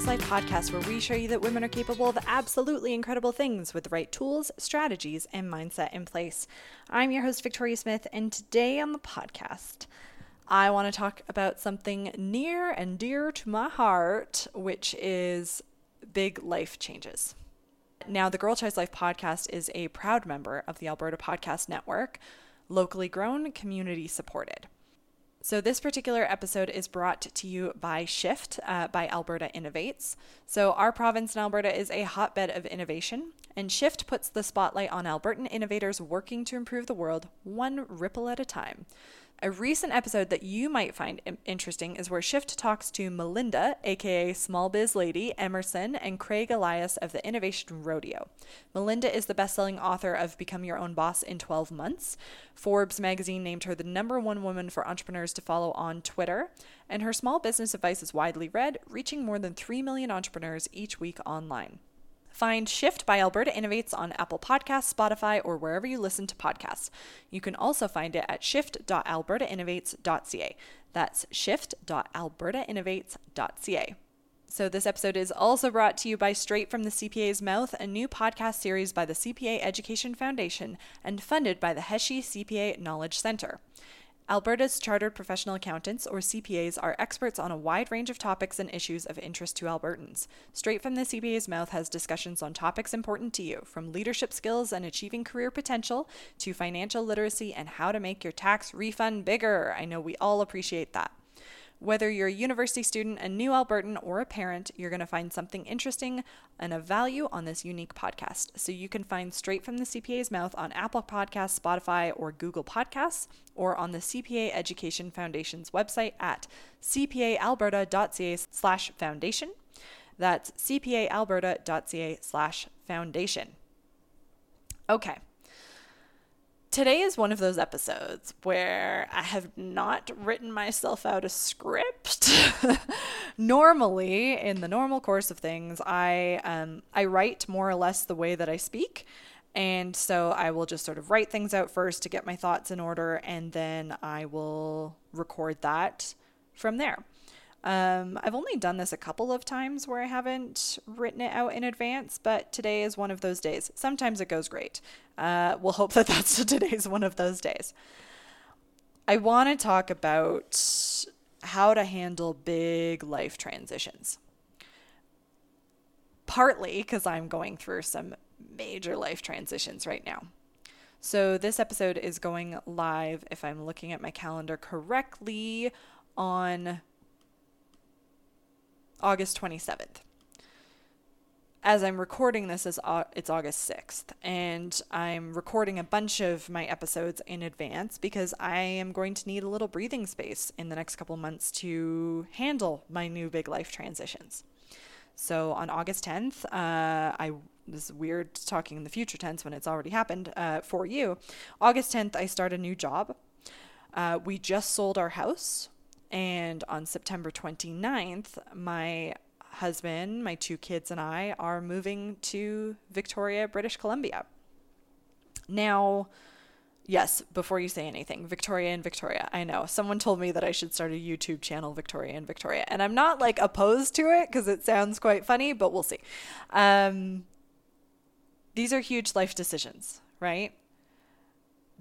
Tries Life podcast, where we show you that women are capable of absolutely incredible things with the right tools, strategies, and mindset in place. I'm your host, Victoria Smith, and today on the podcast, I want to talk about something near and dear to my heart, which is big life changes. Now, the Girl Tries Life podcast is a proud member of the Alberta Podcast Network, locally grown, community supported. So, this particular episode is brought to you by Shift uh, by Alberta Innovates. So, our province in Alberta is a hotbed of innovation, and Shift puts the spotlight on Albertan innovators working to improve the world one ripple at a time. A recent episode that you might find interesting is where Shift talks to Melinda, aka Small Biz Lady, Emerson, and Craig Elias of the Innovation Rodeo. Melinda is the best selling author of Become Your Own Boss in 12 Months. Forbes magazine named her the number one woman for entrepreneurs to follow on Twitter, and her small business advice is widely read, reaching more than 3 million entrepreneurs each week online. Find Shift by Alberta Innovates on Apple Podcasts, Spotify, or wherever you listen to podcasts. You can also find it at shift.albertainnovates.ca. That's shift.albertainnovates.ca. So, this episode is also brought to you by Straight from the CPA's Mouth, a new podcast series by the CPA Education Foundation and funded by the Heshi CPA Knowledge Center. Alberta's Chartered Professional Accountants, or CPAs, are experts on a wide range of topics and issues of interest to Albertans. Straight from the CPA's mouth has discussions on topics important to you, from leadership skills and achieving career potential to financial literacy and how to make your tax refund bigger. I know we all appreciate that. Whether you're a university student, a new Albertan, or a parent, you're going to find something interesting and of value on this unique podcast. So you can find Straight from the CPA's Mouth on Apple Podcasts, Spotify, or Google Podcasts, or on the CPA Education Foundation's website at cpaalberta.ca slash foundation. That's cpaalberta.ca slash foundation. Okay. Today is one of those episodes where I have not written myself out a script. Normally, in the normal course of things, I um, I write more or less the way that I speak, and so I will just sort of write things out first to get my thoughts in order, and then I will record that from there. Um, I've only done this a couple of times where I haven't written it out in advance, but today is one of those days. Sometimes it goes great. Uh, we'll hope that that's today's one of those days. I want to talk about how to handle big life transitions. Partly because I'm going through some major life transitions right now. So, this episode is going live, if I'm looking at my calendar correctly, on August 27th. As I'm recording this, is it's August 6th, and I'm recording a bunch of my episodes in advance because I am going to need a little breathing space in the next couple months to handle my new big life transitions. So on August 10th, uh, I this is weird talking in the future tense when it's already happened uh, for you. August 10th, I start a new job. Uh, we just sold our house. And on September 29th, my husband, my two kids, and I are moving to Victoria, British Columbia. Now, yes, before you say anything, Victoria and Victoria. I know someone told me that I should start a YouTube channel, Victoria and Victoria, and I'm not like opposed to it because it sounds quite funny, but we'll see. Um, these are huge life decisions, right?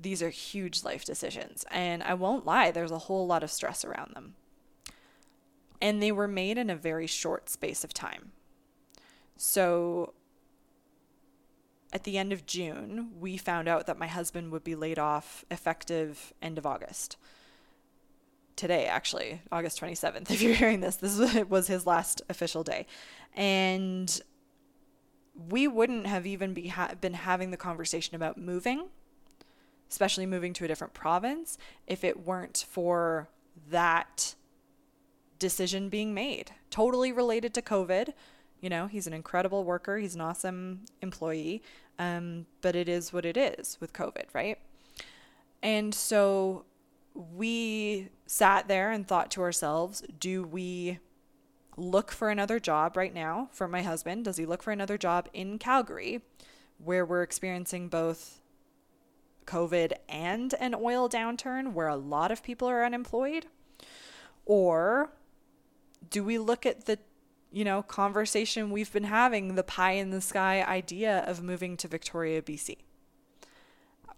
These are huge life decisions. And I won't lie, there's a whole lot of stress around them. And they were made in a very short space of time. So at the end of June, we found out that my husband would be laid off effective end of August. Today, actually, August 27th. If you're hearing this, this was his last official day. And we wouldn't have even be ha- been having the conversation about moving especially moving to a different province, if it weren't for that decision being made. Totally related to COVID. You know, he's an incredible worker, he's an awesome employee, um, but it is what it is with COVID, right? And so we sat there and thought to ourselves, do we look for another job right now for my husband? Does he look for another job in Calgary where we're experiencing both COVID and an oil downturn where a lot of people are unemployed? Or do we look at the you know, conversation we've been having, the pie in the sky idea of moving to Victoria, BC.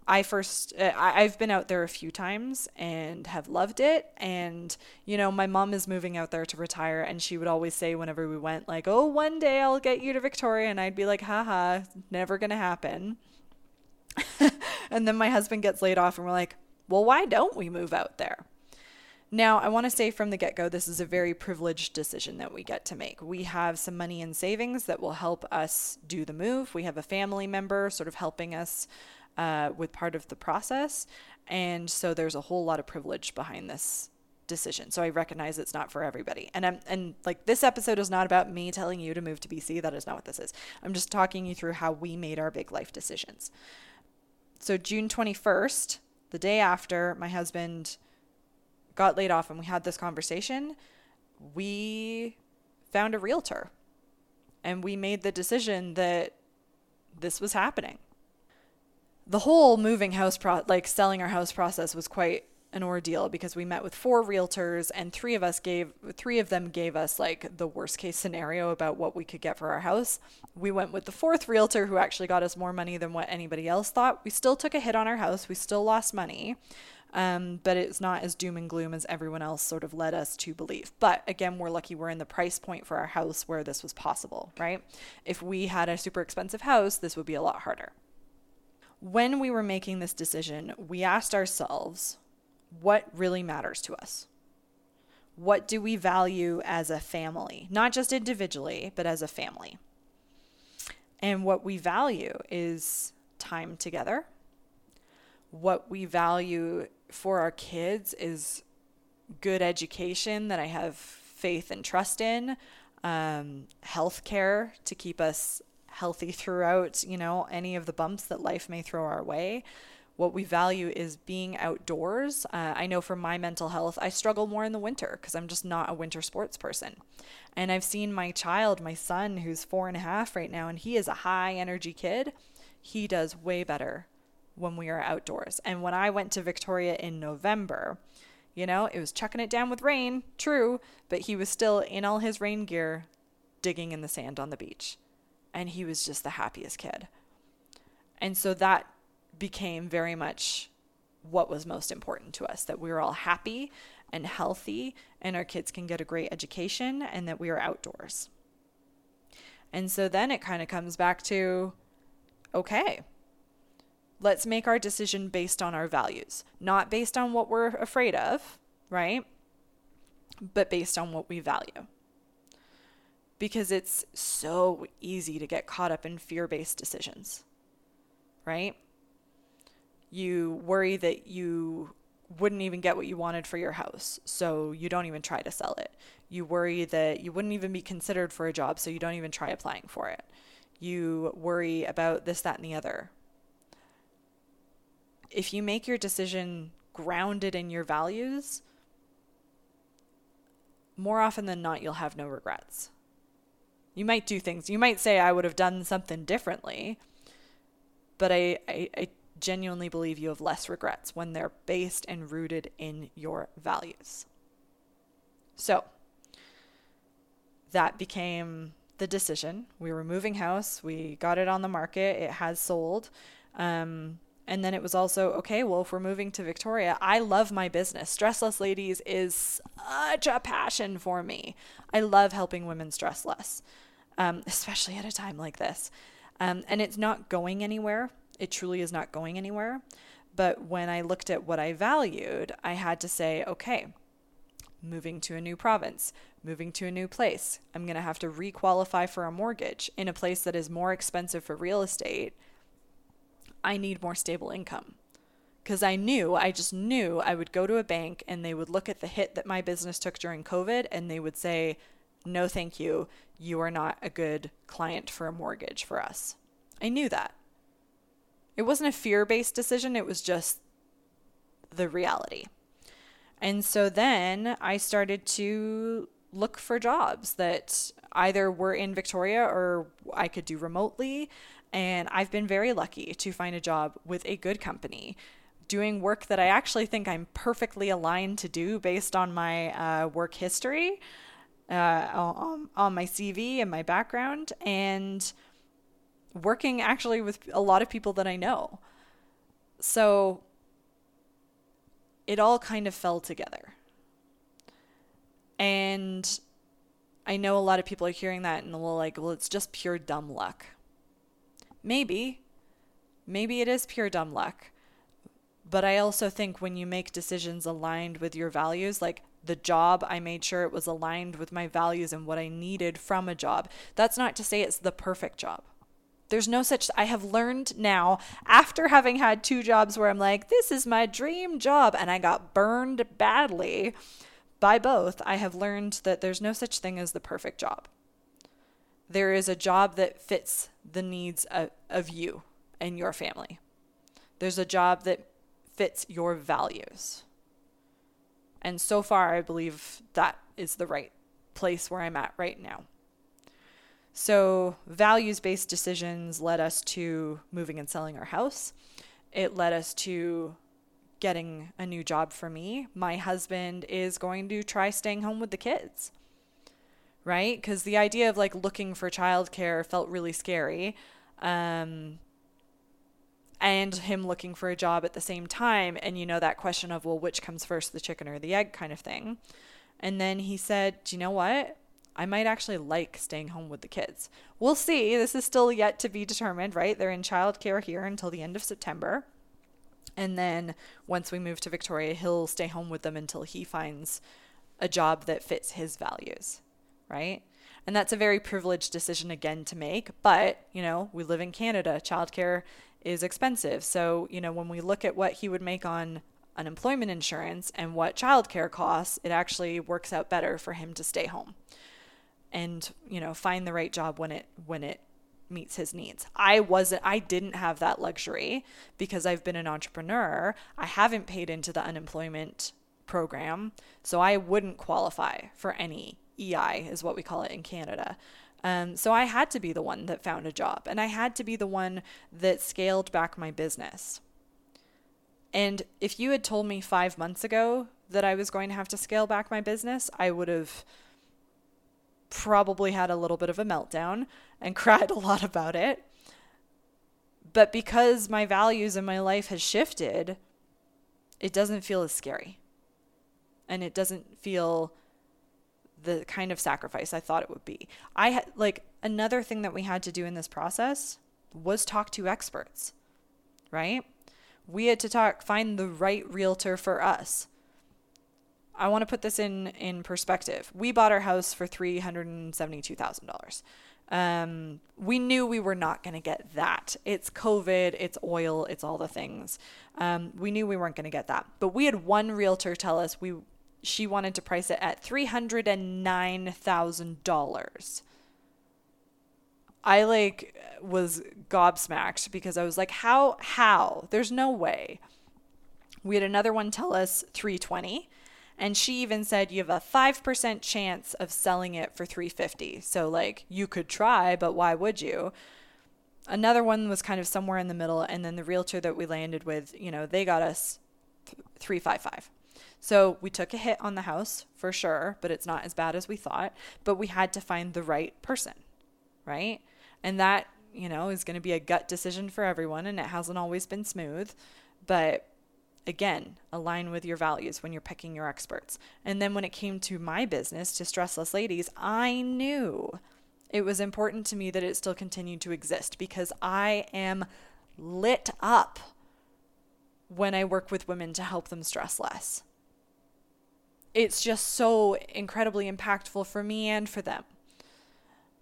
I first, uh, I've been out there a few times and have loved it. And, you know, my mom is moving out there to retire. And she would always say, whenever we went, like, oh, one day I'll get you to Victoria. And I'd be like, haha, never going to happen. And then my husband gets laid off, and we're like, well, why don't we move out there? Now, I want to say from the get go, this is a very privileged decision that we get to make. We have some money in savings that will help us do the move. We have a family member sort of helping us uh, with part of the process. And so there's a whole lot of privilege behind this decision. So I recognize it's not for everybody. And I'm and like this episode is not about me telling you to move to BC. That is not what this is. I'm just talking you through how we made our big life decisions. So June 21st, the day after my husband got laid off and we had this conversation, we found a realtor and we made the decision that this was happening. The whole moving house pro like selling our house process was quite an ordeal because we met with four realtors and three of us gave three of them gave us like the worst case scenario about what we could get for our house. We went with the fourth realtor who actually got us more money than what anybody else thought. We still took a hit on our house. We still lost money. Um, but it's not as doom and gloom as everyone else sort of led us to believe. But again, we're lucky we're in the price point for our house where this was possible, right? If we had a super expensive house, this would be a lot harder. When we were making this decision, we asked ourselves, what really matters to us? What do we value as a family? Not just individually, but as a family. And what we value is time together. What we value for our kids is good education that I have faith and trust in, um, health care to keep us healthy throughout, you know, any of the bumps that life may throw our way. What we value is being outdoors. Uh, I know for my mental health, I struggle more in the winter because I'm just not a winter sports person. And I've seen my child, my son, who's four and a half right now, and he is a high energy kid. He does way better when we are outdoors. And when I went to Victoria in November, you know, it was chucking it down with rain, true, but he was still in all his rain gear digging in the sand on the beach. And he was just the happiest kid. And so that became very much what was most important to us that we were all happy and healthy and our kids can get a great education and that we are outdoors. And so then it kind of comes back to okay, let's make our decision based on our values, not based on what we're afraid of, right? But based on what we value. Because it's so easy to get caught up in fear based decisions, right? You worry that you wouldn't even get what you wanted for your house, so you don't even try to sell it. You worry that you wouldn't even be considered for a job, so you don't even try applying for it. You worry about this, that, and the other, if you make your decision grounded in your values, more often than not, you'll have no regrets. You might do things, you might say, I would have done something differently, but I, I, I genuinely believe you have less regrets when they're based and rooted in your values. So that became the decision. We were moving house, we got it on the market, it has sold. Um, and then it was also, okay, well, if we're moving to Victoria, I love my business. Stressless Ladies is such a passion for me. I love helping women stress less, um, especially at a time like this. Um, and it's not going anywhere. It truly is not going anywhere. But when I looked at what I valued, I had to say, okay, moving to a new province, moving to a new place, I'm going to have to requalify for a mortgage in a place that is more expensive for real estate I need more stable income. Because I knew, I just knew I would go to a bank and they would look at the hit that my business took during COVID and they would say, no, thank you. You are not a good client for a mortgage for us. I knew that. It wasn't a fear based decision, it was just the reality. And so then I started to look for jobs that either were in Victoria or I could do remotely. And I've been very lucky to find a job with a good company doing work that I actually think I'm perfectly aligned to do based on my uh, work history. uh, on, on my CV and my background, and working actually with a lot of people that I know. So it all kind of fell together. And I know a lot of people are hearing that and will like, well, it's just pure dumb luck. Maybe. Maybe it is pure dumb luck. But I also think when you make decisions aligned with your values, like the job, I made sure it was aligned with my values and what I needed from a job. That's not to say it's the perfect job. There's no such I have learned now after having had two jobs where I'm like this is my dream job and I got burned badly by both. I have learned that there's no such thing as the perfect job. There is a job that fits the needs of, of you and your family. There's a job that fits your values. And so far, I believe that is the right place where I'm at right now. So, values based decisions led us to moving and selling our house. It led us to getting a new job for me. My husband is going to try staying home with the kids, right? Because the idea of like looking for childcare felt really scary. Um, and him looking for a job at the same time. And you know, that question of, well, which comes first, the chicken or the egg kind of thing. And then he said, Do you know what? I might actually like staying home with the kids. We'll see. This is still yet to be determined, right? They're in childcare here until the end of September. And then once we move to Victoria, he'll stay home with them until he finds a job that fits his values, right? And that's a very privileged decision again to make. But, you know, we live in Canada. Childcare is expensive. So, you know, when we look at what he would make on unemployment insurance and what childcare costs, it actually works out better for him to stay home and you know find the right job when it when it meets his needs. I wasn't I didn't have that luxury because I've been an entrepreneur. I haven't paid into the unemployment program, so I wouldn't qualify for any EI is what we call it in Canada. Um, so I had to be the one that found a job and I had to be the one that scaled back my business. And if you had told me five months ago that I was going to have to scale back my business, I would have probably had a little bit of a meltdown and cried a lot about it. But because my values and my life has shifted, it doesn't feel as scary. And it doesn't feel the kind of sacrifice I thought it would be. I had like another thing that we had to do in this process was talk to experts, right? We had to talk find the right realtor for us. I want to put this in in perspective. We bought our house for three hundred and seventy-two thousand dollars. Um, we knew we were not going to get that. It's COVID, it's oil, it's all the things. Um, we knew we weren't going to get that. But we had one realtor tell us we she wanted to price it at three hundred and nine thousand dollars. I like was gobsmacked because I was like, how how? There's no way. We had another one tell us 320 and she even said you have a 5% chance of selling it for 350. So like you could try, but why would you? Another one was kind of somewhere in the middle and then the realtor that we landed with, you know, they got us 355. So we took a hit on the house for sure, but it's not as bad as we thought, but we had to find the right person, right? And that, you know, is going to be a gut decision for everyone and it hasn't always been smooth, but again, align with your values when you're picking your experts. And then when it came to my business, to Stressless Ladies, I knew it was important to me that it still continued to exist because I am lit up when I work with women to help them stress less. It's just so incredibly impactful for me and for them.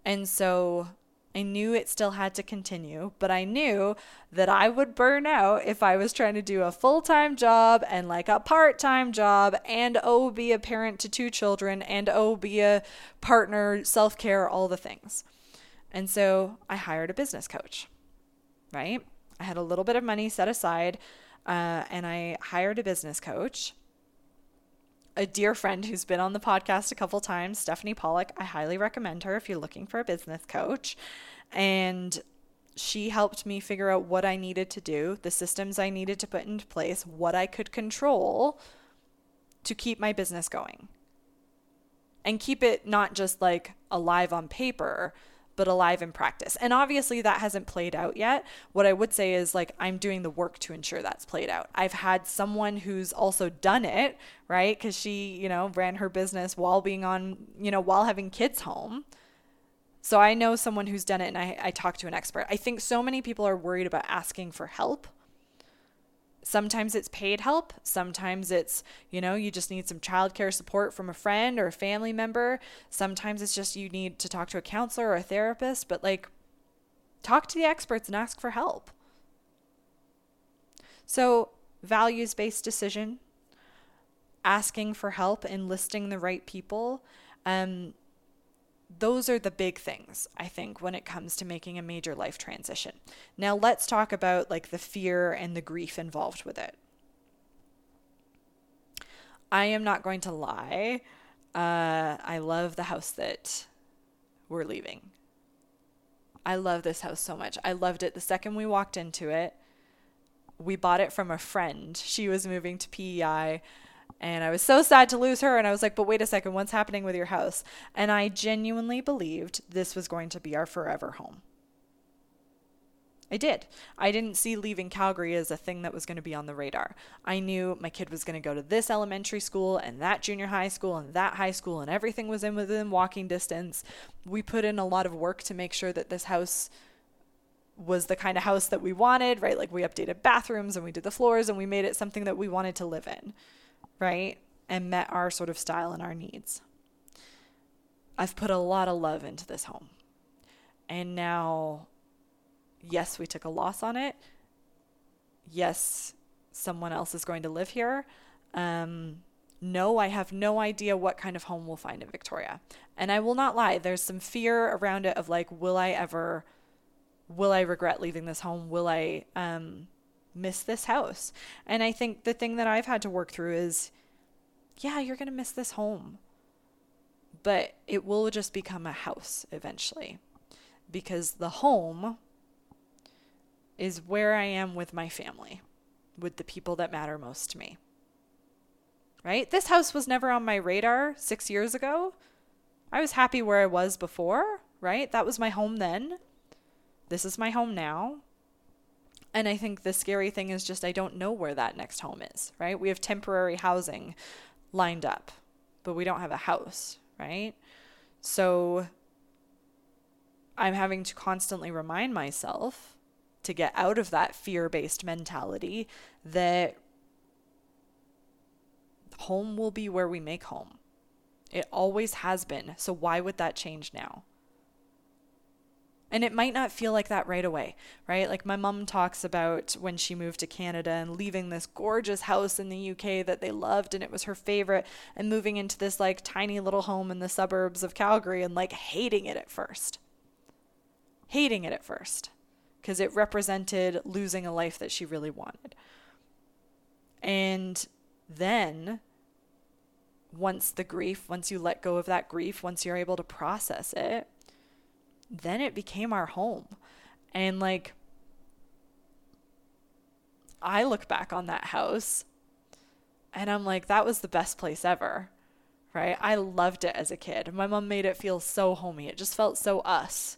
And so I knew it still had to continue, but I knew that I would burn out if I was trying to do a full time job and like a part time job and oh, be a parent to two children and oh, be a partner, self care, all the things. And so I hired a business coach, right? I had a little bit of money set aside uh, and I hired a business coach a dear friend who's been on the podcast a couple times, Stephanie Pollock. I highly recommend her if you're looking for a business coach. And she helped me figure out what I needed to do, the systems I needed to put into place, what I could control to keep my business going. and keep it not just like alive on paper, but alive in practice. And obviously that hasn't played out yet. What I would say is like I'm doing the work to ensure that's played out. I've had someone who's also done it, right? Cuz she, you know, ran her business while being on, you know, while having kids home. So I know someone who's done it and I, I talked to an expert. I think so many people are worried about asking for help sometimes it's paid help sometimes it's you know you just need some childcare support from a friend or a family member. Sometimes it's just you need to talk to a counselor or a therapist but like talk to the experts and ask for help. So values based decision asking for help enlisting the right people um, those are the big things i think when it comes to making a major life transition. Now let's talk about like the fear and the grief involved with it. I am not going to lie uh, i love the house that we're leaving. I love this house so much. I loved it the second we walked into it. We bought it from a friend. She was moving to pei and I was so sad to lose her. And I was like, but wait a second, what's happening with your house? And I genuinely believed this was going to be our forever home. I did. I didn't see leaving Calgary as a thing that was going to be on the radar. I knew my kid was going to go to this elementary school and that junior high school and that high school, and everything was in within walking distance. We put in a lot of work to make sure that this house was the kind of house that we wanted, right? Like we updated bathrooms and we did the floors and we made it something that we wanted to live in right? And met our sort of style and our needs. I've put a lot of love into this home. And now, yes, we took a loss on it. Yes, someone else is going to live here. Um, no, I have no idea what kind of home we'll find in Victoria. And I will not lie, there's some fear around it of like, will I ever, will I regret leaving this home? Will I, um, miss this house. And I think the thing that I've had to work through is yeah, you're going to miss this home. But it will just become a house eventually because the home is where I am with my family, with the people that matter most to me. Right? This house was never on my radar six years ago. I was happy where I was before, right? That was my home then. This is my home now. And I think the scary thing is just I don't know where that next home is, right? We have temporary housing lined up, but we don't have a house, right? So I'm having to constantly remind myself to get out of that fear based mentality that home will be where we make home. It always has been. So why would that change now? And it might not feel like that right away, right? Like my mom talks about when she moved to Canada and leaving this gorgeous house in the UK that they loved and it was her favorite, and moving into this like tiny little home in the suburbs of Calgary and like hating it at first. Hating it at first because it represented losing a life that she really wanted. And then once the grief, once you let go of that grief, once you're able to process it, then it became our home. And like, I look back on that house and I'm like, that was the best place ever. Right? I loved it as a kid. My mom made it feel so homey. It just felt so us.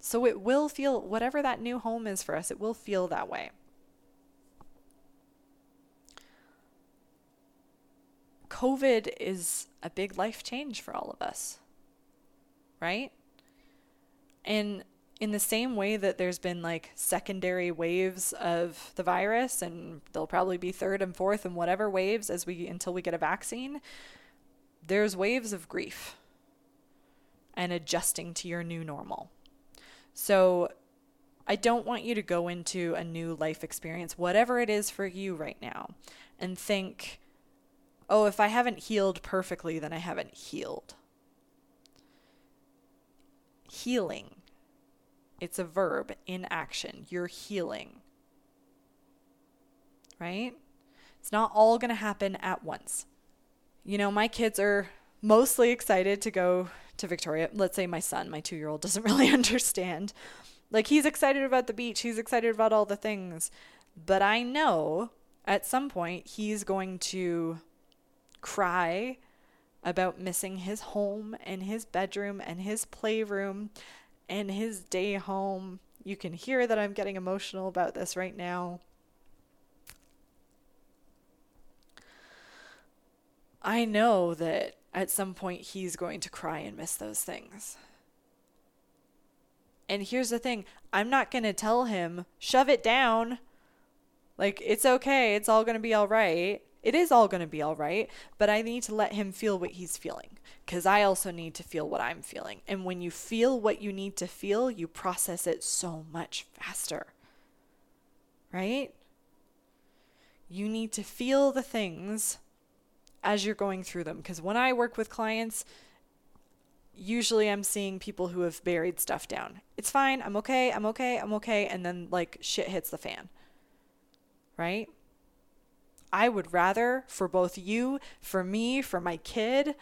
So it will feel, whatever that new home is for us, it will feel that way. COVID is a big life change for all of us, right? And in the same way that there's been like secondary waves of the virus and there'll probably be third and fourth and whatever waves as we until we get a vaccine, there's waves of grief and adjusting to your new normal. So I don't want you to go into a new life experience, whatever it is for you right now, and think, oh, if I haven't healed perfectly, then I haven't healed healing. It's a verb in action. You're healing. Right? It's not all going to happen at once. You know, my kids are mostly excited to go to Victoria. Let's say my son, my two year old, doesn't really understand. Like, he's excited about the beach, he's excited about all the things. But I know at some point he's going to cry about missing his home and his bedroom and his playroom and his day home. You can hear that I'm getting emotional about this right now. I know that at some point he's going to cry and miss those things. And here's the thing I'm not going to tell him, shove it down. Like, it's okay. It's all going to be all right. It is all going to be all right. But I need to let him feel what he's feeling because I also need to feel what I'm feeling. And when you feel what you need to feel, you process it so much faster. Right? You need to feel the things as you're going through them. Because when I work with clients, usually I'm seeing people who have buried stuff down. It's fine. I'm okay. I'm okay. I'm okay. And then like shit hits the fan. Right? I would rather for both you, for me, for my kid,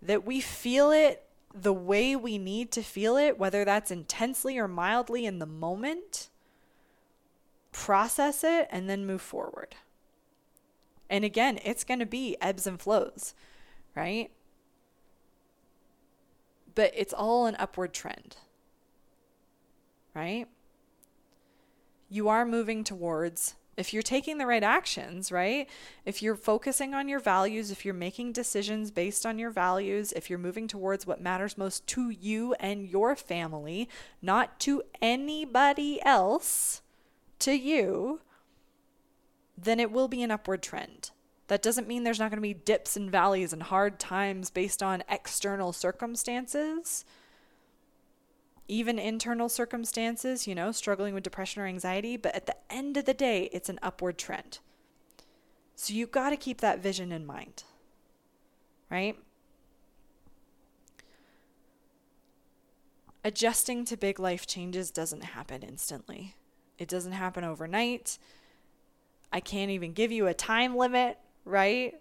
that we feel it the way we need to feel it, whether that's intensely or mildly in the moment, process it, and then move forward. And again, it's going to be ebbs and flows, right? But it's all an upward trend, right? You are moving towards, if you're taking the right actions, right? If you're focusing on your values, if you're making decisions based on your values, if you're moving towards what matters most to you and your family, not to anybody else, to you, then it will be an upward trend. That doesn't mean there's not going to be dips and valleys and hard times based on external circumstances. Even internal circumstances, you know, struggling with depression or anxiety, but at the end of the day, it's an upward trend. So you've got to keep that vision in mind, right? Adjusting to big life changes doesn't happen instantly, it doesn't happen overnight. I can't even give you a time limit, right?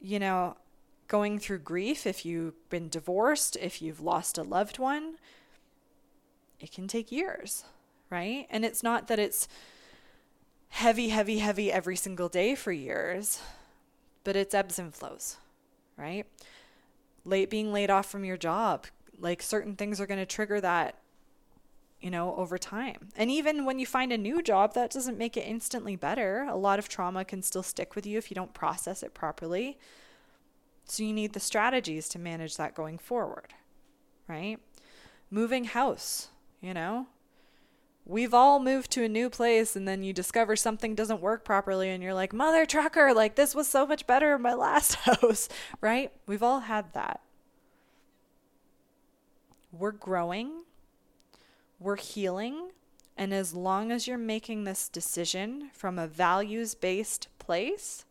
You know, going through grief, if you've been divorced, if you've lost a loved one, it can take years, right? And it's not that it's heavy, heavy, heavy every single day for years, but it's ebbs and flows, right? Late being laid off from your job, like certain things are going to trigger that you know, over time. And even when you find a new job, that doesn't make it instantly better. A lot of trauma can still stick with you if you don't process it properly. So you need the strategies to manage that going forward, right? Moving house, you know? We've all moved to a new place and then you discover something doesn't work properly and you're like, "Mother trucker, like this was so much better in my last house." right? We've all had that. We're growing we're healing. And as long as you're making this decision from a values based place,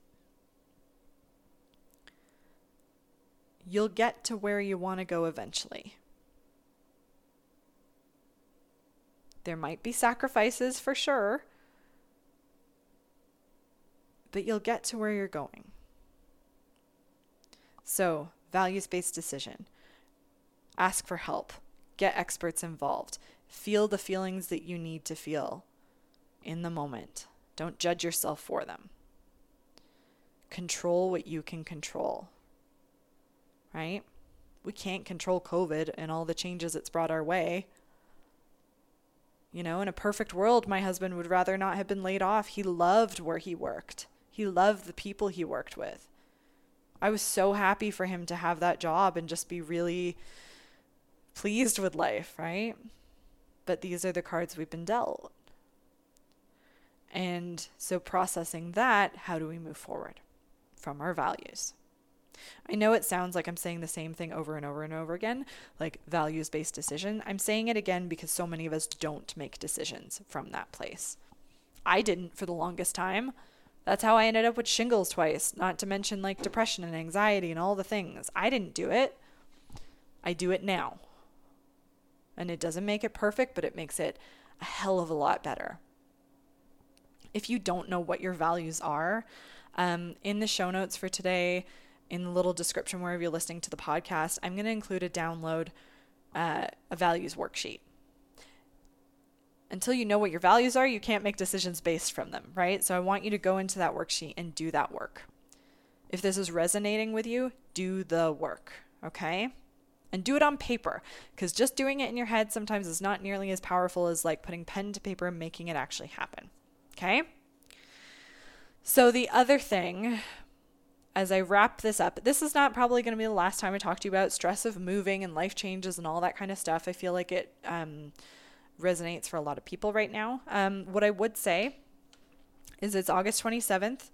you'll get to where you want to go eventually. There might be sacrifices for sure, but you'll get to where you're going. So, values based decision. Ask for help, get experts involved. Feel the feelings that you need to feel in the moment. Don't judge yourself for them. Control what you can control. Right? We can't control COVID and all the changes it's brought our way. You know, in a perfect world, my husband would rather not have been laid off. He loved where he worked, he loved the people he worked with. I was so happy for him to have that job and just be really pleased with life, right? but these are the cards we've been dealt. And so, processing that, how do we move forward from our values? I know it sounds like I'm saying the same thing over and over and over again, like values based decision. I'm saying it again because so many of us don't make decisions from that place. I didn't for the longest time. That's how I ended up with shingles twice, not to mention like depression and anxiety and all the things. I didn't do it. I do it now. And it doesn't make it perfect, but it makes it a hell of a lot better. If you don't know what your values are, um, in the show notes for today, in the little description wherever you're listening to the podcast, I'm going to include a download, uh, a values worksheet. Until you know what your values are, you can't make decisions based from them, right? So I want you to go into that worksheet and do that work. If this is resonating with you, do the work, okay? And do it on paper because just doing it in your head sometimes is not nearly as powerful as like putting pen to paper and making it actually happen, okay? So, the other thing as I wrap this up, this is not probably going to be the last time I talk to you about stress of moving and life changes and all that kind of stuff. I feel like it um, resonates for a lot of people right now. Um, what I would say is it's August 27th.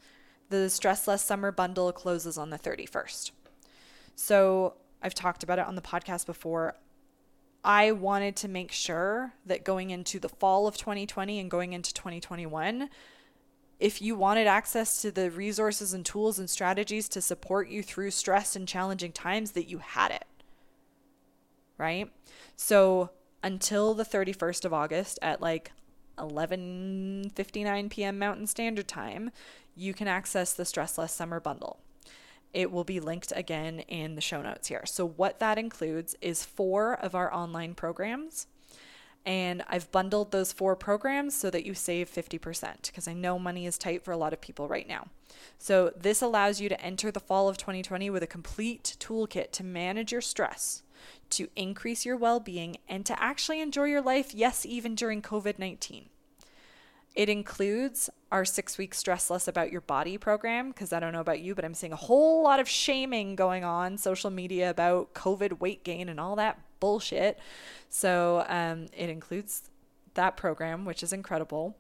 The Stress Less Summer Bundle closes on the 31st. So I've talked about it on the podcast before. I wanted to make sure that going into the fall of 2020 and going into 2021, if you wanted access to the resources and tools and strategies to support you through stress and challenging times, that you had it. Right? So until the 31st of August at like 11:59 p.m. Mountain Standard Time, you can access the Stress Less Summer Bundle. It will be linked again in the show notes here. So what that includes is four of our online programs and I've bundled those four programs so that you save 50% because I know money is tight for a lot of people right now. So, this allows you to enter the fall of 2020 with a complete toolkit to manage your stress, to increase your well being, and to actually enjoy your life, yes, even during COVID 19. It includes our six week stress less about your body program because I don't know about you, but I'm seeing a whole lot of shaming going on social media about COVID weight gain and all that bullshit. So um, it includes that program, which is incredible.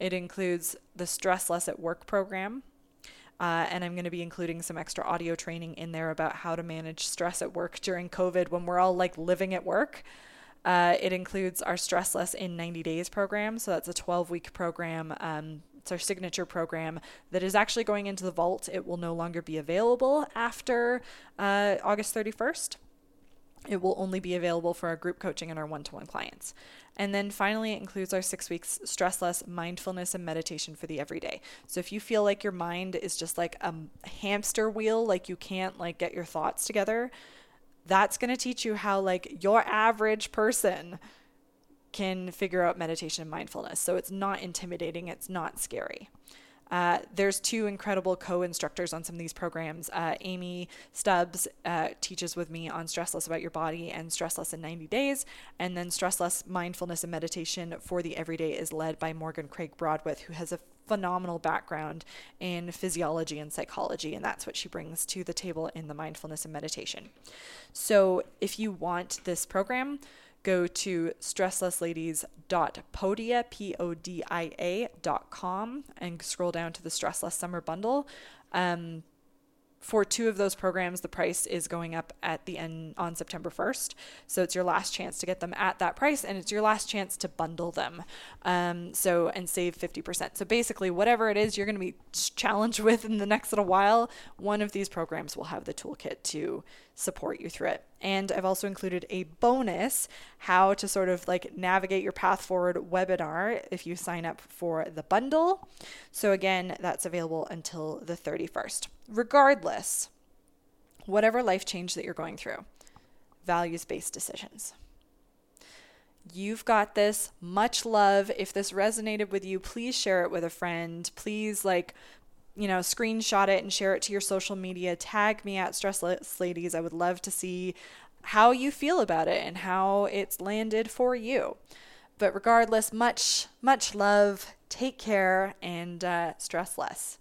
It includes the Stress Less at Work program. Uh, and I'm going to be including some extra audio training in there about how to manage stress at work during COVID when we're all like living at work. Uh, it includes our Stress Less in 90 Days program. So that's a 12 week program. Um, it's our signature program that is actually going into the vault. It will no longer be available after uh, August 31st. It will only be available for our group coaching and our one to one clients. And then finally, it includes our six weeks stress less mindfulness and meditation for the everyday. So if you feel like your mind is just like a hamster wheel, like you can't like get your thoughts together, that's going to teach you how like your average person can figure out meditation and mindfulness. So it's not intimidating, it's not scary. Uh, there's two incredible co-instructors on some of these programs. Uh, Amy Stubbs uh, teaches with me on Stress Less About Your Body and Stress Less in 90 Days, and then Stress Less Mindfulness and Meditation for the Everyday is led by Morgan Craig Broadwith, who has a phenomenal background in physiology and psychology, and that's what she brings to the table in the mindfulness and meditation. So, if you want this program, go to stresslessladies.podia, P-O-D-I-A dot com and scroll down to the Stressless Summer Bundle. Um, for two of those programs, the price is going up at the end on September 1st. So it's your last chance to get them at that price, and it's your last chance to bundle them. Um, so and save 50%. So basically, whatever it is you're going to be challenged with in the next little while, one of these programs will have the toolkit to support you through it. And I've also included a bonus how to sort of like navigate your path forward webinar if you sign up for the bundle. So, again, that's available until the 31st. Regardless, whatever life change that you're going through, values based decisions. You've got this. Much love. If this resonated with you, please share it with a friend. Please, like, you know, screenshot it and share it to your social media. Tag me at Stressless Ladies. I would love to see how you feel about it and how it's landed for you. But regardless, much, much love. Take care and uh, stress less.